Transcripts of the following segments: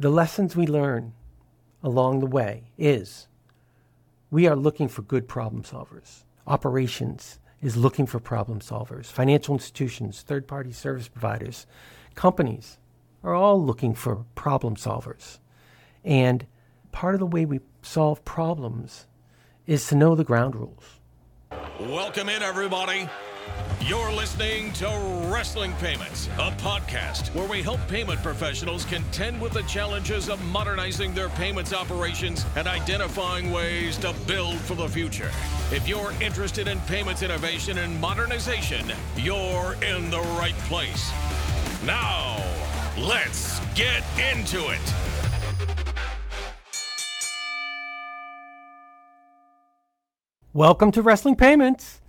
the lessons we learn along the way is we are looking for good problem solvers. Operations is looking for problem solvers. Financial institutions, third party service providers, companies are all looking for problem solvers. And part of the way we solve problems is to know the ground rules. Welcome in, everybody. You're listening to Wrestling Payments, a podcast where we help payment professionals contend with the challenges of modernizing their payments operations and identifying ways to build for the future. If you're interested in payments innovation and modernization, you're in the right place. Now, let's get into it. Welcome to Wrestling Payments.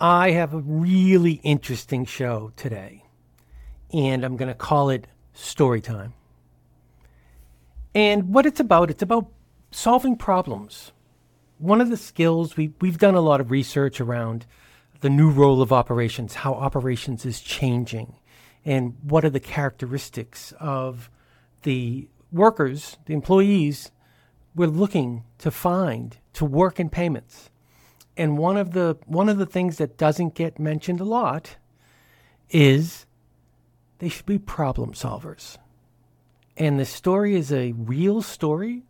I have a really interesting show today, and I'm going to call it Story Time. And what it's about, it's about solving problems. One of the skills we, we've done a lot of research around the new role of operations, how operations is changing, and what are the characteristics of the workers, the employees we're looking to find to work in payments. And one of the one of the things that doesn't get mentioned a lot is they should be problem solvers. And the story is a real story.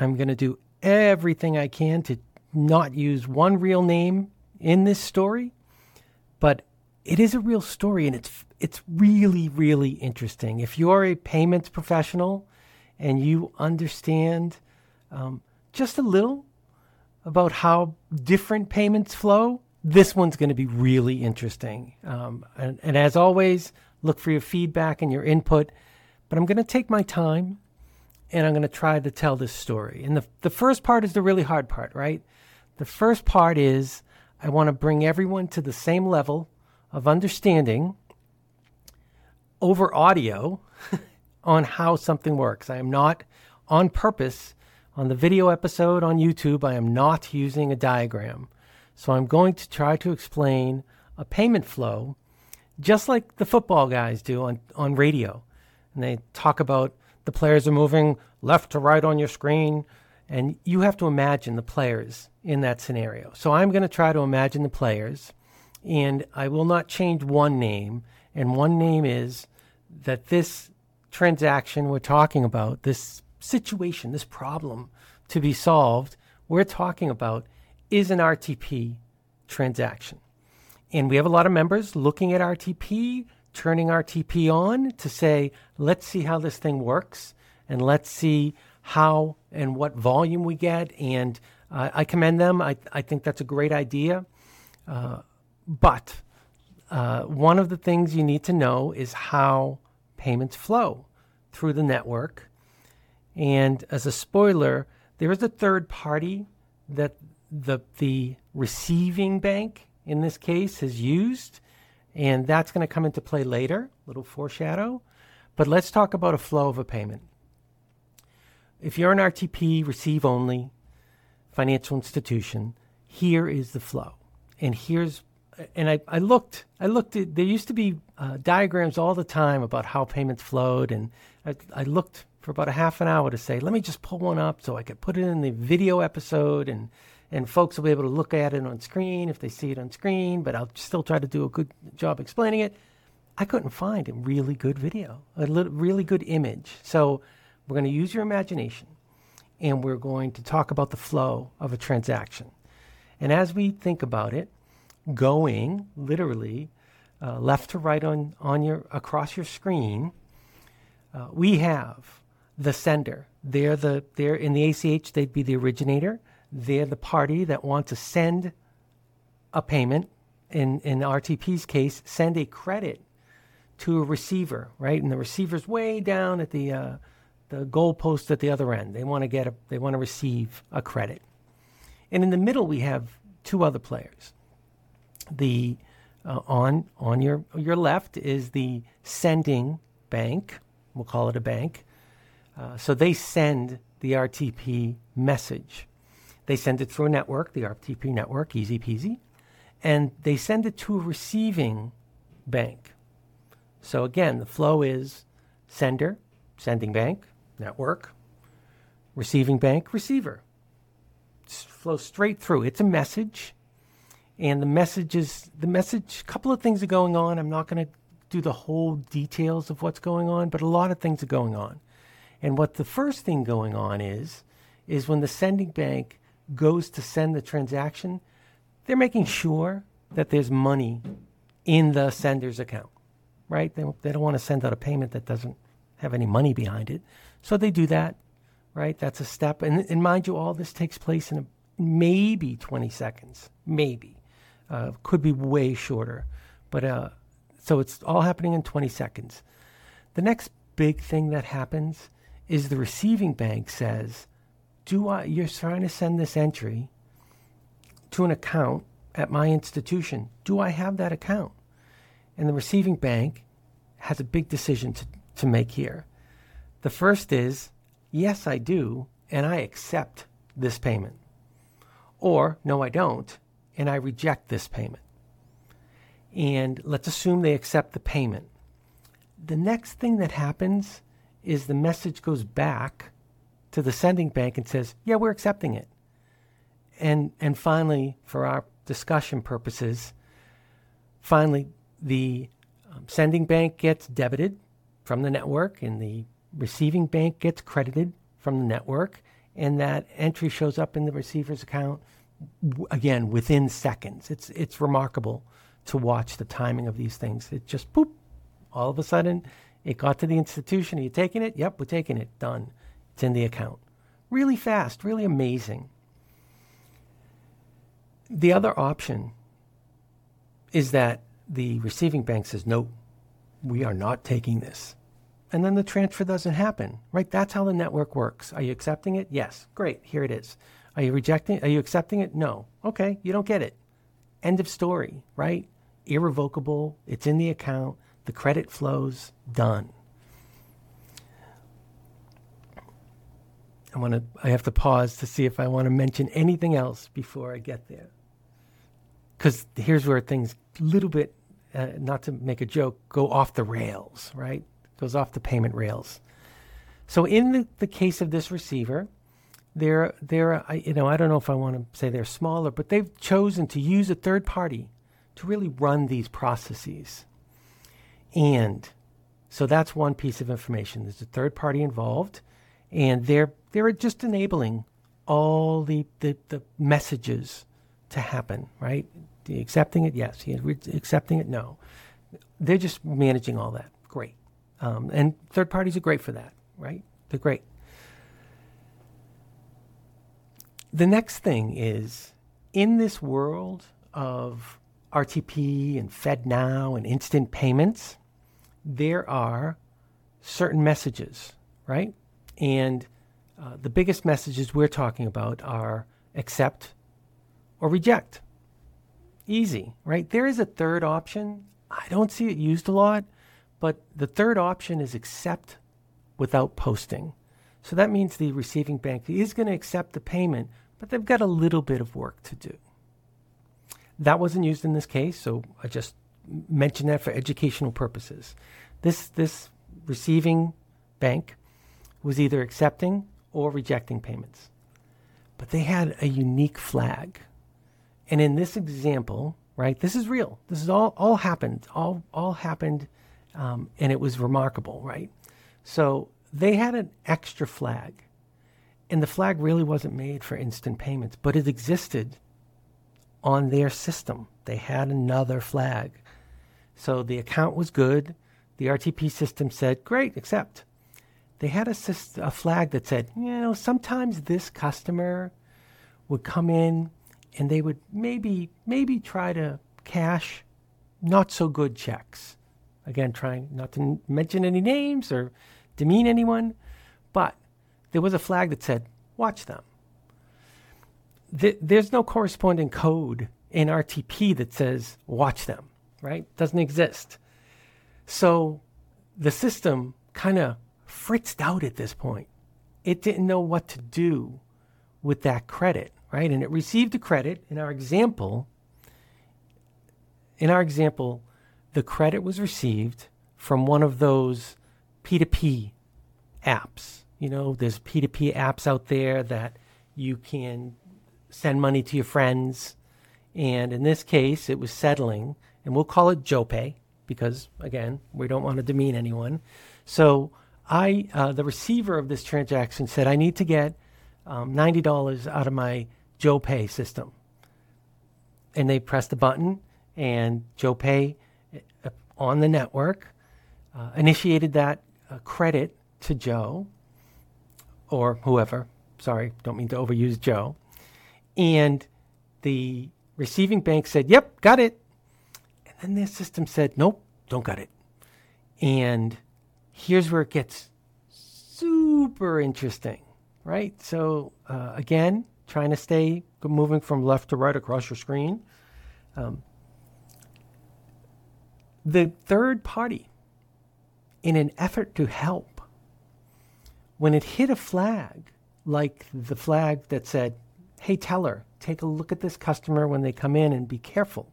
I'm going to do everything I can to not use one real name in this story, but it is a real story and it's it's really really interesting. If you're a payments professional and you understand um, just a little about how different payments flow, this one's going to be really interesting. Um, and, and as always, look for your feedback and your input. But I'm going to take my time and I'm going to try to tell this story. And the, the first part is the really hard part, right? The first part is I want to bring everyone to the same level of understanding over audio on how something works. I am not on purpose on the video episode on YouTube, I am not using a diagram. So I'm going to try to explain a payment flow just like the football guys do on, on radio. And they talk about the players are moving left to right on your screen. And you have to imagine the players in that scenario. So I'm going to try to imagine the players. And I will not change one name. And one name is that this transaction we're talking about, this situation, this problem to be solved, we're talking about is an RTP transaction. And we have a lot of members looking at RTP, turning RTP on to say, let's see how this thing works and let's see how and what volume we get. And uh, I commend them. I, I think that's a great idea. Uh, but uh, one of the things you need to know is how payments flow through the network and as a spoiler, there is a third party that the the receiving bank in this case has used, and that's going to come into play later. Little foreshadow, but let's talk about a flow of a payment. If you're an RTP receive only financial institution, here is the flow, and here's and I, I looked I looked at there used to be uh, diagrams all the time about how payments flowed, and I, I looked for about a half an hour to say, let me just pull one up so I could put it in the video episode and and folks will be able to look at it on screen if they see it on screen, but I'll still try to do a good job explaining it. I couldn't find a really good video, a li- really good image. So we're going to use your imagination and we're going to talk about the flow of a transaction. And as we think about it, going literally uh, left to right on, on your across your screen, uh, we have the sender. They're the they're in the ACH. They'd be the originator. They're the party that wants to send a payment. In in RTP's case, send a credit to a receiver, right? And the receiver's way down at the uh, the goalpost at the other end. They want to get a they want to receive a credit. And in the middle, we have two other players. The uh, on on your your left is the sending bank. We'll call it a bank. Uh, so they send the RTP message. They send it through a network, the RTP network, easy peasy, and they send it to a receiving bank. So again, the flow is sender sending bank, network, receiving bank, receiver. Just flows straight through. It's a message. And the message is the message, a couple of things are going on. I'm not going to do the whole details of what's going on, but a lot of things are going on. And what the first thing going on is, is when the sending bank goes to send the transaction, they're making sure that there's money in the sender's account, right? They, they don't want to send out a payment that doesn't have any money behind it. So they do that, right? That's a step. And, and mind you, all this takes place in a, maybe 20 seconds, maybe. Uh, could be way shorter. But uh, so it's all happening in 20 seconds. The next big thing that happens is the receiving bank says, "Do I? You're trying to send this entry to an account at my institution. Do I have that account?" And the receiving bank has a big decision to, to make here. The first is, yes, I do, and I accept this payment. Or, no, I don't, and I reject this payment and let's assume they accept the payment. The next thing that happens is the message goes back to the sending bank and says, "Yeah, we're accepting it." And and finally, for our discussion purposes, finally the um, sending bank gets debited from the network, and the receiving bank gets credited from the network, and that entry shows up in the receiver's account w- again within seconds. It's it's remarkable to watch the timing of these things. It just boop, all of a sudden, it got to the institution. Are you taking it? Yep, we're taking it. Done. It's in the account. Really fast, really amazing. The other option is that the receiving bank says, no, we are not taking this. And then the transfer doesn't happen, right? That's how the network works. Are you accepting it? Yes. Great. Here it is. Are you rejecting? Are you accepting it? No. Okay. You don't get it. End of story, right? irrevocable, it's in the account, the credit flows, done. I want to I have to pause to see if I want to mention anything else before I get there. Cuz here's where things a little bit uh, not to make a joke go off the rails, right? Goes off the payment rails. So in the, the case of this receiver, they're they're you know I don't know if I want to say they're smaller, but they've chosen to use a third party to really run these processes. And so that's one piece of information. There's a third party involved, and they're they're just enabling all the, the, the messages to happen, right? The accepting it, yes. Accepting it, no. They're just managing all that. Great. Um, and third parties are great for that, right? They're great. The next thing is in this world of RTP and FedNow and instant payments, there are certain messages, right? And uh, the biggest messages we're talking about are accept or reject. Easy, right? There is a third option. I don't see it used a lot, but the third option is accept without posting. So that means the receiving bank is going to accept the payment, but they've got a little bit of work to do. That wasn't used in this case, so I just mention that for educational purposes. This this receiving bank was either accepting or rejecting payments. But they had a unique flag. And in this example, right, this is real. This is all all happened. All all happened um, and it was remarkable, right? So they had an extra flag. And the flag really wasn't made for instant payments, but it existed on their system. They had another flag. So the account was good. The RTP system said, great, accept. They had a, a flag that said, you know, sometimes this customer would come in and they would maybe maybe try to cash not so good checks. Again, trying not to mention any names or demean anyone, but there was a flag that said, watch them th- there's no corresponding code in RTP that says watch them, right? Doesn't exist. So the system kind of fritzed out at this point. It didn't know what to do with that credit, right? And it received a credit. In our example, in our example, the credit was received from one of those P2P apps. You know, there's P2P apps out there that you can send money to your friends. And in this case, it was settling, and we'll call it Joe Pay because, again, we don't want to demean anyone. So I, uh, the receiver of this transaction said, I need to get um, $90 out of my Joe Pay system. And they pressed the button, and Joe Pay uh, on the network uh, initiated that uh, credit to Joe or whoever. Sorry, don't mean to overuse Joe. And the receiving bank said, Yep, got it. And then their system said, Nope, don't got it. And here's where it gets super interesting, right? So, uh, again, trying to stay moving from left to right across your screen. Um, the third party, in an effort to help, when it hit a flag, like the flag that said, Hey, teller, take a look at this customer when they come in and be careful.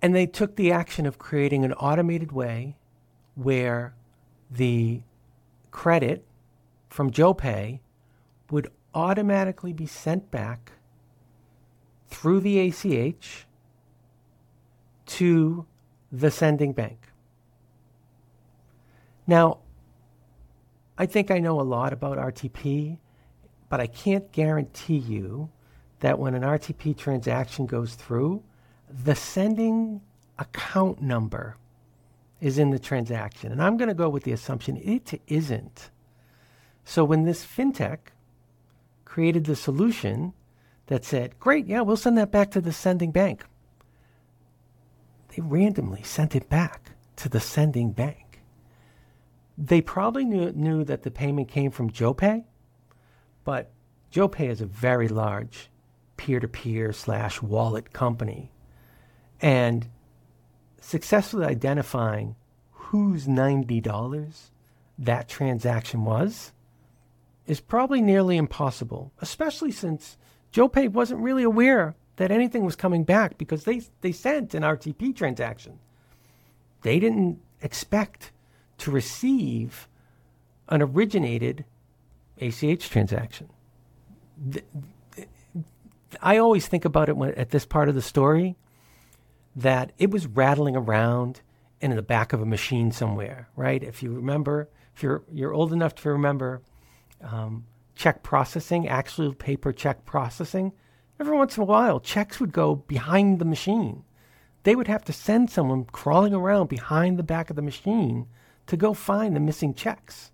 And they took the action of creating an automated way where the credit from Joe Pay would automatically be sent back through the ACH to the sending bank. Now, I think I know a lot about RTP, but I can't guarantee you that when an RTP transaction goes through, the sending account number is in the transaction. And I'm going to go with the assumption it isn't. So when this fintech created the solution that said, great, yeah, we'll send that back to the sending bank, they randomly sent it back to the sending bank. They probably knew, knew that the payment came from JoePay, but JoePay is a very large peer-to-peer slash wallet company and successfully identifying whose $90 that transaction was is probably nearly impossible, especially since Joe JoePay wasn't really aware that anything was coming back because they, they sent an RTP transaction. They didn't expect to receive an originated ACH transaction. I always think about it when, at this part of the story that it was rattling around in the back of a machine somewhere, right? If you remember, if you're you're old enough to remember um, check processing, actual paper check processing, every once in a while checks would go behind the machine. They would have to send someone crawling around behind the back of the machine to go find the missing checks.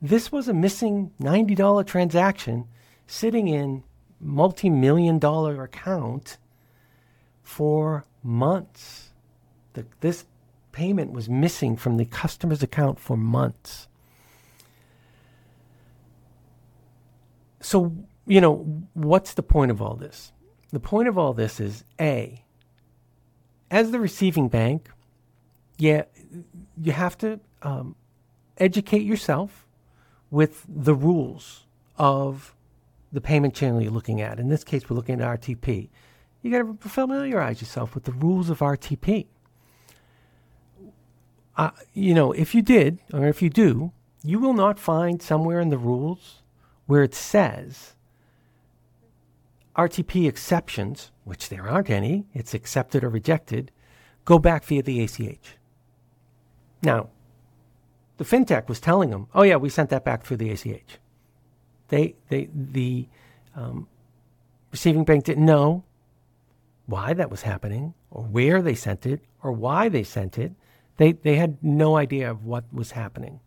This was a missing $90 transaction sitting in multi-million dollar account for months. The, this payment was missing from the customer's account for months. So, you know, what's the point of all this? The point of all this is A, as the receiving bank, yeah, you have to um, educate yourself with the rules of the payment channel you're looking at. In this case, we're looking at RTP you got to familiarize yourself with the rules of RTP. Uh, you know, if you did, or if you do, you will not find somewhere in the rules where it says RTP exceptions, which there aren't any, it's accepted or rejected, go back via the ACH. Now, the fintech was telling them, oh, yeah, we sent that back through the ACH. They, they, the um, receiving bank didn't know why that was happening or where they sent it or why they sent it. They, they had no idea of what was happening.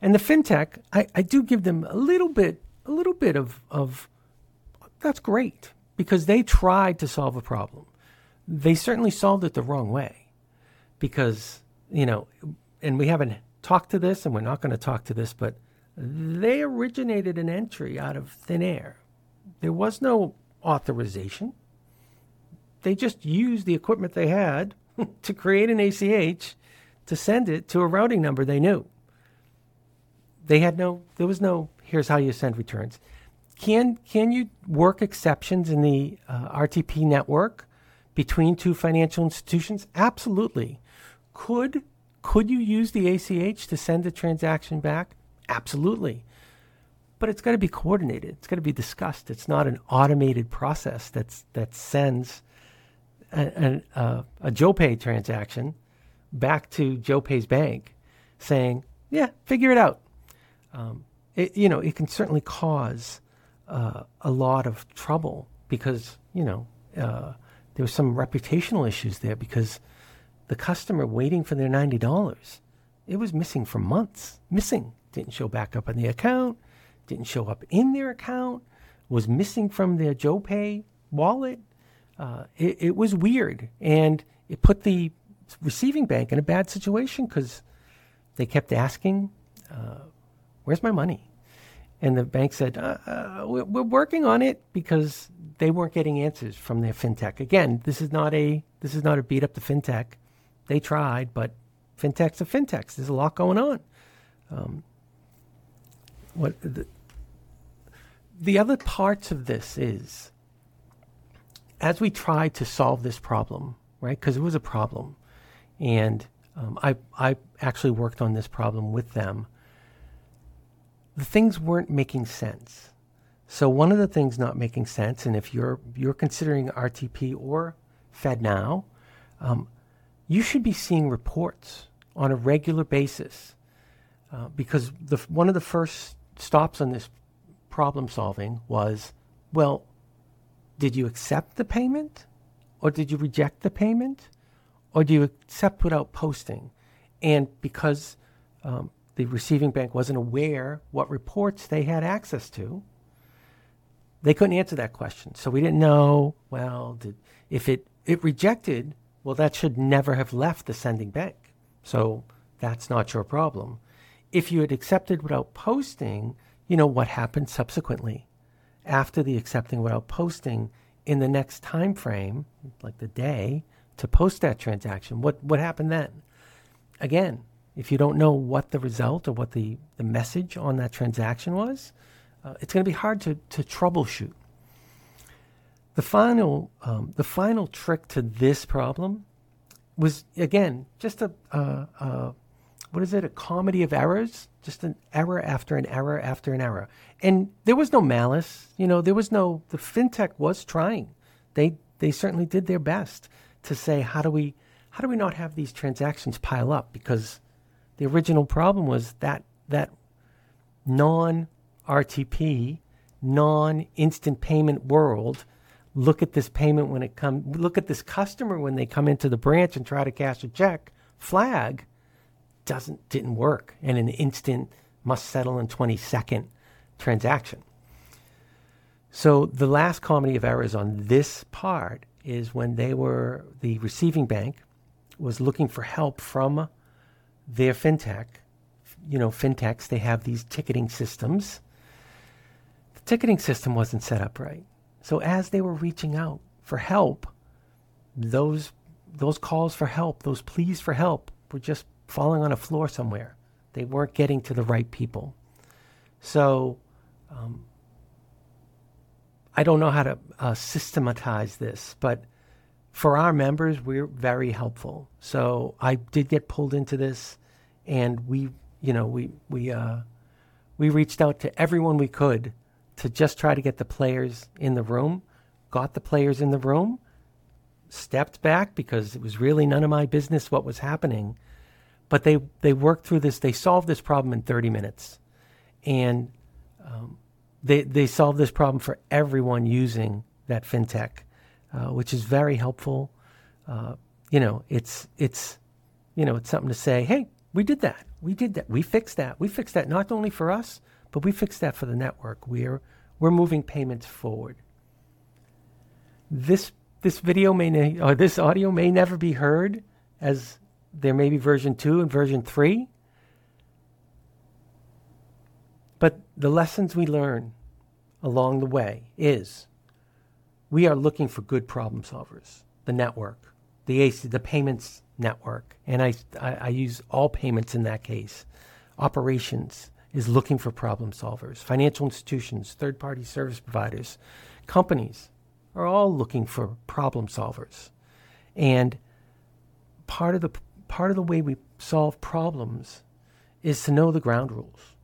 And the fintech, I, I do give them a little bit, a little bit of, of that's great because they tried to solve a problem. They certainly solved it the wrong way because, you know, and we haven't talked to this and we're not going to talk to this, but they originated an entry out of thin air. There was no authorization they just used the equipment they had to create an ACH to send it to a routing number they knew. They had no, there was no, here's how you send returns. Can, can you work exceptions in the uh, RTP network between two financial institutions? Absolutely. Could, Could you use the ACH to send a transaction back? Absolutely. But it's got to be coordinated. It's got to be discussed. It's not an automated process that's that sends a, a, a Joe Pay transaction back to Joe Pay's bank, saying, "Yeah, figure it out." Um, it, you know, it can certainly cause uh, a lot of trouble because you know uh, there was some reputational issues there because the customer waiting for their ninety dollars, it was missing for months, missing, didn't show back up on the account, didn't show up in their account, was missing from their Joe Pay wallet. Uh, it, it was weird, and it put the receiving bank in a bad situation because they kept asking, uh, "Where's my money?" And the bank said, uh, uh, we're, we're, working on it because they weren't getting answers from their fintech. Again, this is not a this is not a beat up the fintech. They tried, but fintechs are fintechs. There's a lot going on. Um, what the, the other parts of this is as we try to solve this problem, right? Because it was a problem, and um, I I actually worked on this problem with them the things weren't making sense. So one of the things not making sense, and if you're you're considering RTP or FedNow, um, you should be seeing reports on a regular basis, uh, because the one of the first stops on this problem solving was, well, did you accept the payment, or did you reject the payment, or do you accept without posting? And because um, the receiving bank wasn't aware what reports they had access to. They couldn't answer that question. So we didn't know, well, did, if it, it rejected, well, that should never have left the sending bank. So that's not your problem. If you had accepted without posting, you know what happened subsequently. After the accepting without posting, in the next time frame, like the day, to post that transaction, what, what happened then? Again, if you don't know what the result or what the, the message on that transaction was, uh, it's going to be hard to, to troubleshoot. The final, um, the final trick to this problem was, again, just a, uh, uh, what is it, a comedy of errors? Just an error after an error after an error. And there was no malice. You know, there was no, the fintech was trying. They, they certainly did their best to say, how do we, how do we not have these transactions pile up? Because the original problem was that that non RTP, non instant payment world. Look at this payment when it comes. Look at this customer when they come into the branch and try to cash a check. Flag doesn't didn't work, and an instant must settle in 20 second transaction. So the last comedy of errors on this part is when they were the receiving bank was looking for help from their fintech, you know, fintechs, they have these ticketing systems. The ticketing system wasn't set up right. So as they were reaching out for help, those those calls for help, those pleas for help were just falling on a floor somewhere. They weren't getting to the right people. So um, I don't know how to uh, systematize this, but for our members, we're very helpful. So I did get pulled into this, and we, you know, we we uh, we reached out to everyone we could to just try to get the players in the room. Got the players in the room, stepped back because it was really none of my business what was happening. But they they worked through this. They solved this problem in 30 minutes, and um, they they solved this problem for everyone using that fintech uh, which is very helpful. Uh, you know, it's it's you know it's something to say. Hey, we did that. We did that. We fixed that. We fixed that not only for us, but we fixed that for the network. We're we're moving payments forward. This this video may ne- or this audio may never be heard as there may be version 2 and version 3 but the lessons we learn along the way is we are looking for good problem solvers. The network, the AC, the payments network, and I, I, I use all payments in that case. Operations is looking for problem solvers. Financial institutions, third party service providers, companies are all looking for problem solvers. And part of the part of the way we solve problems is to know the ground rules,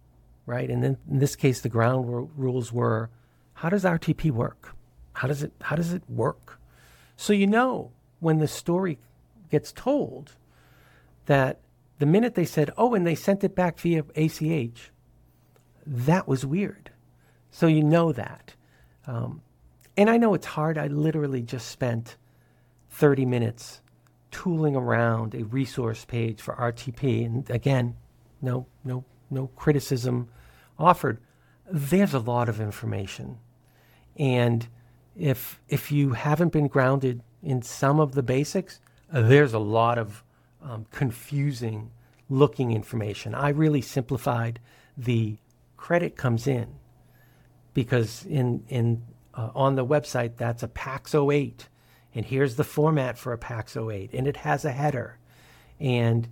right? And then in this case, the ground ru- rules were how does RTP work? How does it how does it work? So you know when the story gets told that the minute they said, "Oh, and they sent it back via ACH," that was weird. So you know that. Um, and I know it's hard. I literally just spent 30 minutes tooling around a resource page for RTP. And again, no, no, no criticism offered. There's a lot of information. And if, if you haven't been grounded in some of the basics, there's a lot of um, confusing looking information. I really simplified the credit comes in because in, in uh, on the website, that's a PAX 08. And here's the format for a PAX 08. And it has a header. And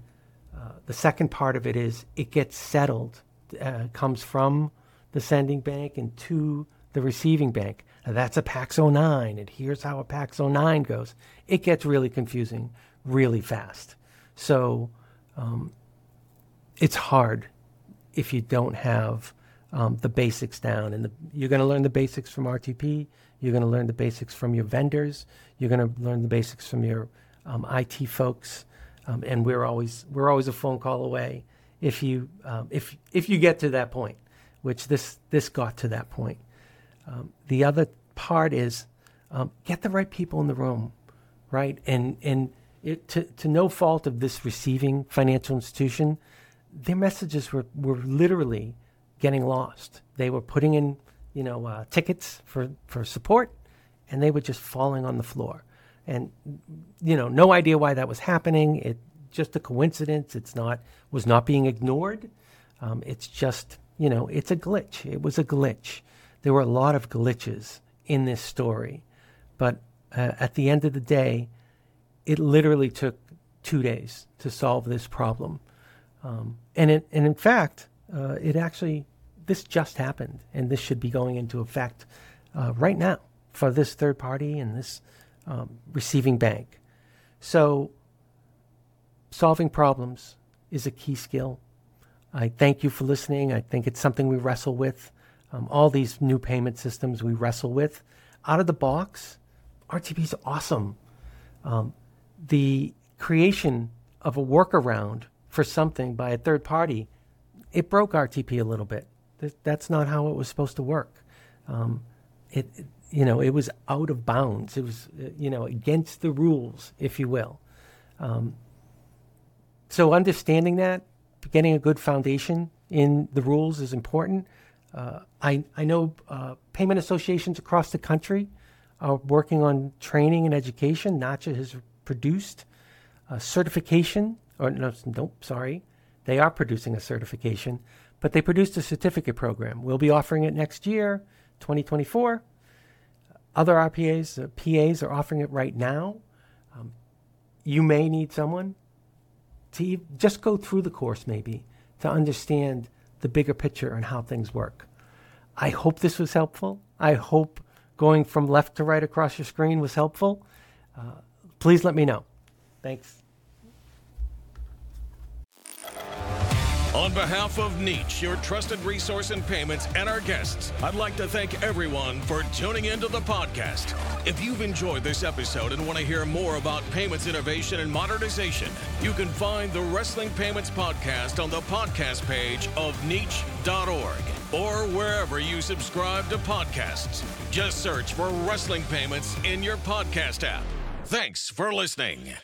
uh, the second part of it is it gets settled, uh, comes from the sending bank and to the receiving bank. Now that's a PAX 09. And here's how a PAX 09 goes. It gets really confusing really fast. So um, it's hard if you don't have um, the basics down. And the, you're going to learn the basics from RTP. You're going to learn the basics from your vendors. You're going to learn the basics from your um, IT folks. Um, and we're always we're always a phone call away if you um, if if you get to that point, which this this got to that point. Um, the other part is um, get the right people in the room, right? And and it, to to no fault of this receiving financial institution, their messages were were literally getting lost. They were putting in, you know, uh, tickets for, for support, and they were just falling on the floor. And, you know, no idea why that was happening. It just a coincidence. It's not was not being ignored. Um, it's just, you know, it's a glitch. It was a glitch. There were a lot of glitches in this story, but uh, at the end of the day, it literally took two days to solve this problem. Um, and, it, and in fact, uh, it actually, this just happened, and this should be going into effect uh, right now for this third party and this um, receiving bank. So, solving problems is a key skill. I thank you for listening. I think it's something we wrestle with. Um, all these new payment systems we wrestle with. Out of the box, RTP is awesome. Um, the creation of a workaround for something by a third party it broke RTP a little bit. That's not how it was supposed to work. Um, it, you know, it was out of bounds. It was, uh, you know, against the rules, if you will. Um, so understanding that, getting a good foundation in the rules is important. Uh, I, I know uh, payment associations across the country are working on training and education. NACHA has produced a certification, or no, nope, sorry, they are producing a certification, but they produced a certificate program. We'll be offering it next year, 2024. Other RPAs, uh, PAs are offering it right now. Um, you may need someone to just go through the course, maybe, to understand the bigger picture and how things work. I hope this was helpful. I hope going from left to right across your screen was helpful. Uh, please let me know. Thanks. On behalf of Neach, your trusted resource in payments, and our guests, I'd like to thank everyone for tuning into the podcast. If you've enjoyed this episode and want to hear more about payments innovation and modernization, you can find the Wrestling Payments Podcast on the podcast page of Neach.org or wherever you subscribe to podcasts. Just search for Wrestling Payments in your podcast app. Thanks for listening.